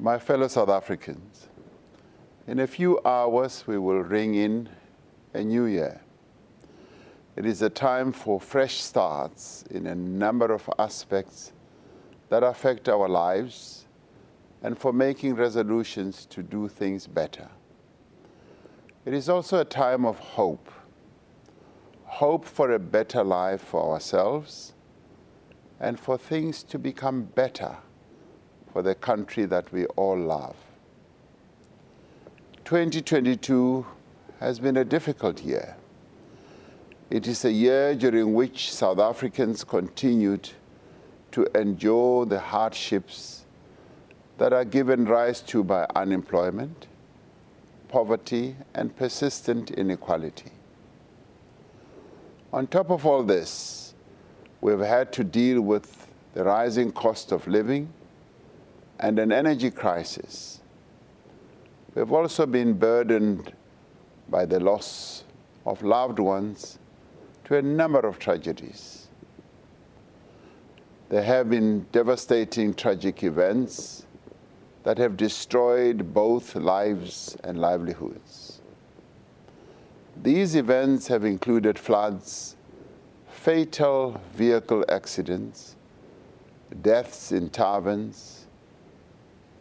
My fellow South Africans, in a few hours we will ring in a new year. It is a time for fresh starts in a number of aspects that affect our lives and for making resolutions to do things better. It is also a time of hope. Hope for a better life for ourselves and for things to become better for the country that we all love. 2022 has been a difficult year. It is a year during which South Africans continued to endure the hardships that are given rise to by unemployment, poverty, and persistent inequality. On top of all this, we've had to deal with the rising cost of living and an energy crisis. We've also been burdened by the loss of loved ones to a number of tragedies. There have been devastating tragic events that have destroyed both lives and livelihoods. These events have included floods, fatal vehicle accidents, deaths in taverns,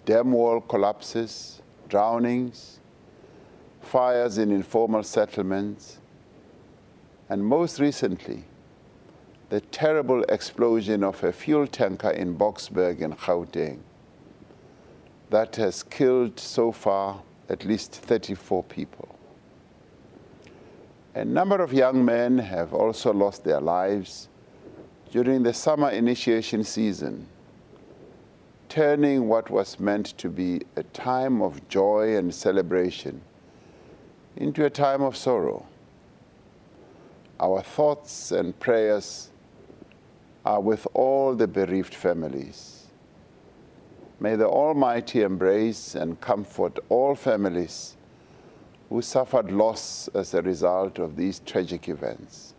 dam wall collapses, drownings, fires in informal settlements, and most recently, the terrible explosion of a fuel tanker in Boksburg in Gauteng that has killed so far at least 34 people. A number of young men have also lost their lives during the summer initiation season, turning what was meant to be a time of joy and celebration into a time of sorrow. Our thoughts and prayers are with all the bereaved families. May the Almighty embrace and comfort all families who suffered loss as a result of these tragic events.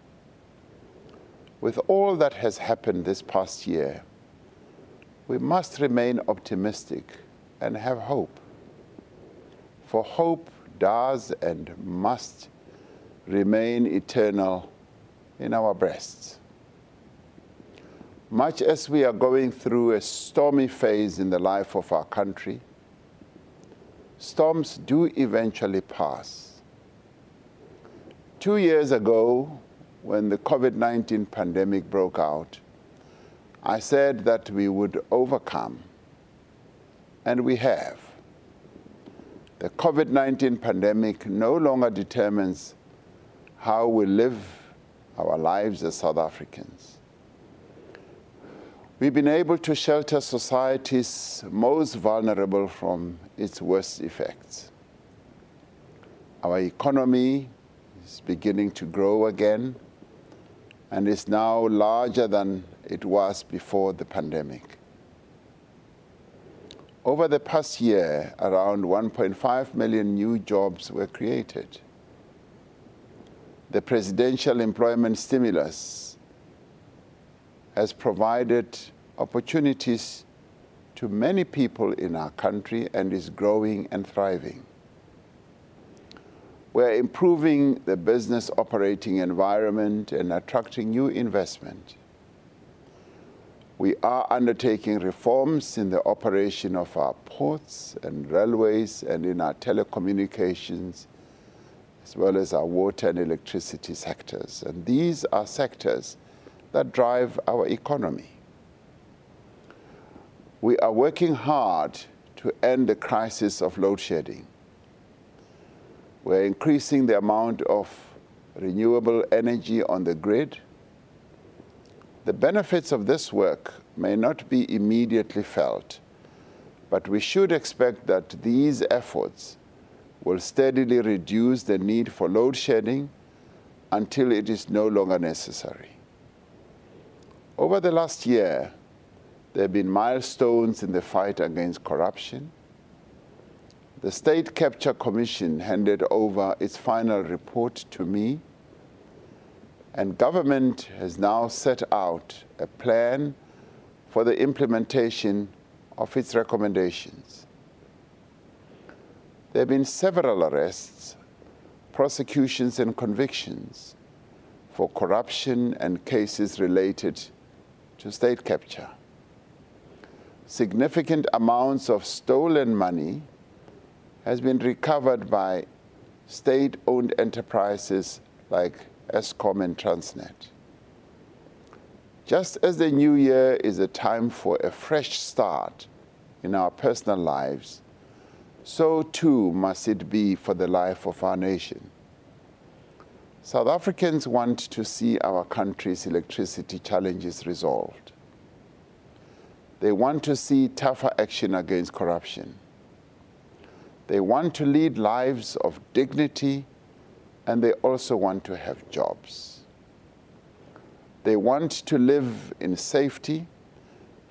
With all that has happened this past year, we must remain optimistic and have hope. For hope does and must remain eternal in our breasts. Much as we are going through a stormy phase in the life of our country, storms do eventually pass. Two years ago, when the COVID-19 pandemic broke out, I said that we would overcome, and we have. The COVID-19 pandemic no longer determines how we live our lives as South Africans. We've been able to shelter societies most vulnerable from its worst effects. Our economy is beginning to grow again and is now larger than it was before the pandemic. Over the past year, around 1.5 million new jobs were created. The presidential employment stimulus has provided opportunities to many people in our country and is growing and thriving. We're improving the business operating environment and attracting new investment. We are undertaking reforms in the operation of our ports and railways and in our telecommunications, as well as our water and electricity sectors. And these are sectors that drive our economy. We are working hard to end the crisis of load shedding. We're increasing the amount of renewable energy on the grid. The benefits of this work may not be immediately felt, but we should expect that these efforts will steadily reduce the need for load shedding until it is no longer necessary. Over the last year, there have been milestones in the fight against corruption. The State Capture Commission handed over its final report to me, and government has now set out a plan for the implementation of its recommendations. there have been several arrests, prosecutions, and convictions for corruption and cases related to state capture. Significant amounts of stolen money has been recovered by state-owned enterprises like Eskom and Transnet. Just as the new year is a time for a fresh start in our personal lives, so too must it be for the life of our nation. South Africans want to see our country's electricity challenges resolved. They want to see tougher action against corruption. They want to lead lives of dignity, and they also want to have jobs. They want to live in safety,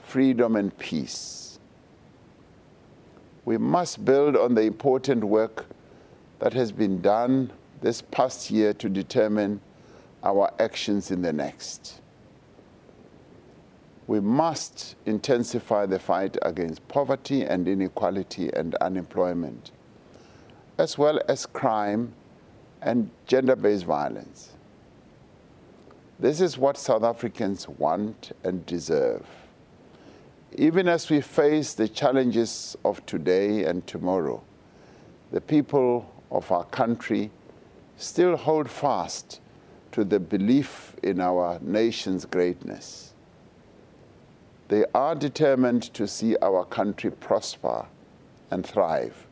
freedom, and peace. We must build on the important work that has been done this past year to determine our actions in the next. We must intensify the fight against poverty and inequality and unemployment, as well as crime and gender-based violence. This is what South Africans want and deserve. Even as we face the challenges of today and tomorrow, the people of our country still hold fast to the belief in our nation's greatness. They are determined to see our country prosper and thrive.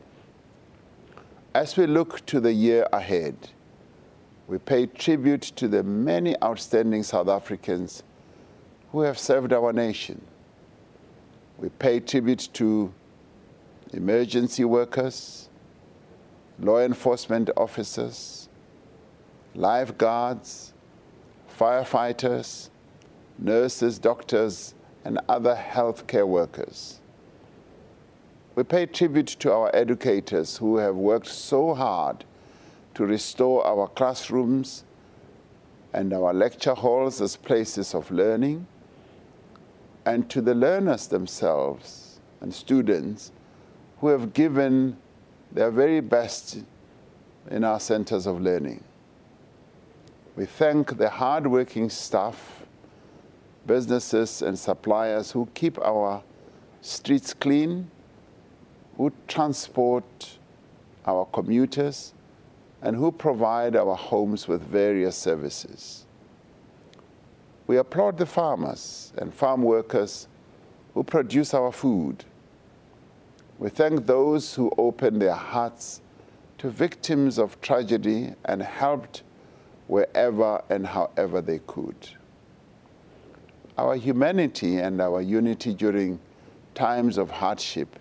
As we look to the year ahead, we pay tribute to the many outstanding South Africans who have served our nation. We pay tribute to emergency workers, law enforcement officers, lifeguards, firefighters, nurses, doctors, and other healthcare workers. We pay tribute to our educators who have worked so hard to restore our classrooms and our lecture halls as places of learning, and to the learners themselves and students who have given their very best in our centers of learning. We thank the hardworking staff, businesses, and suppliers who keep our streets clean, who transport our commuters, and who provide our homes with various services. We applaud the farmers and farm workers who produce our food. We thank those who opened their hearts to victims of tragedy and helped wherever and however they could. Our humanity and our unity during times of hardship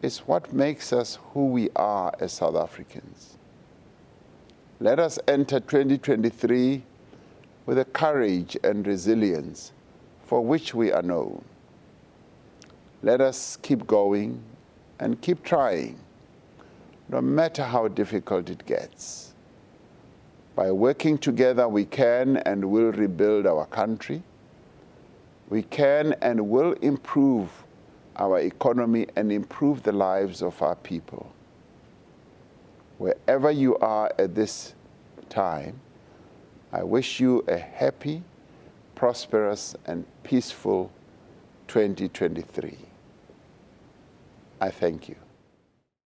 is what makes us who we are as South Africans. Let us enter 2023 with the courage and resilience for which we are known. Let us keep going and keep trying, no matter how difficult it gets. By working together, we can and will rebuild our country. We can and will improve our economy and improve the lives of our people. Wherever you are at this time, I wish you a happy, prosperous, and peaceful 2023. I thank you.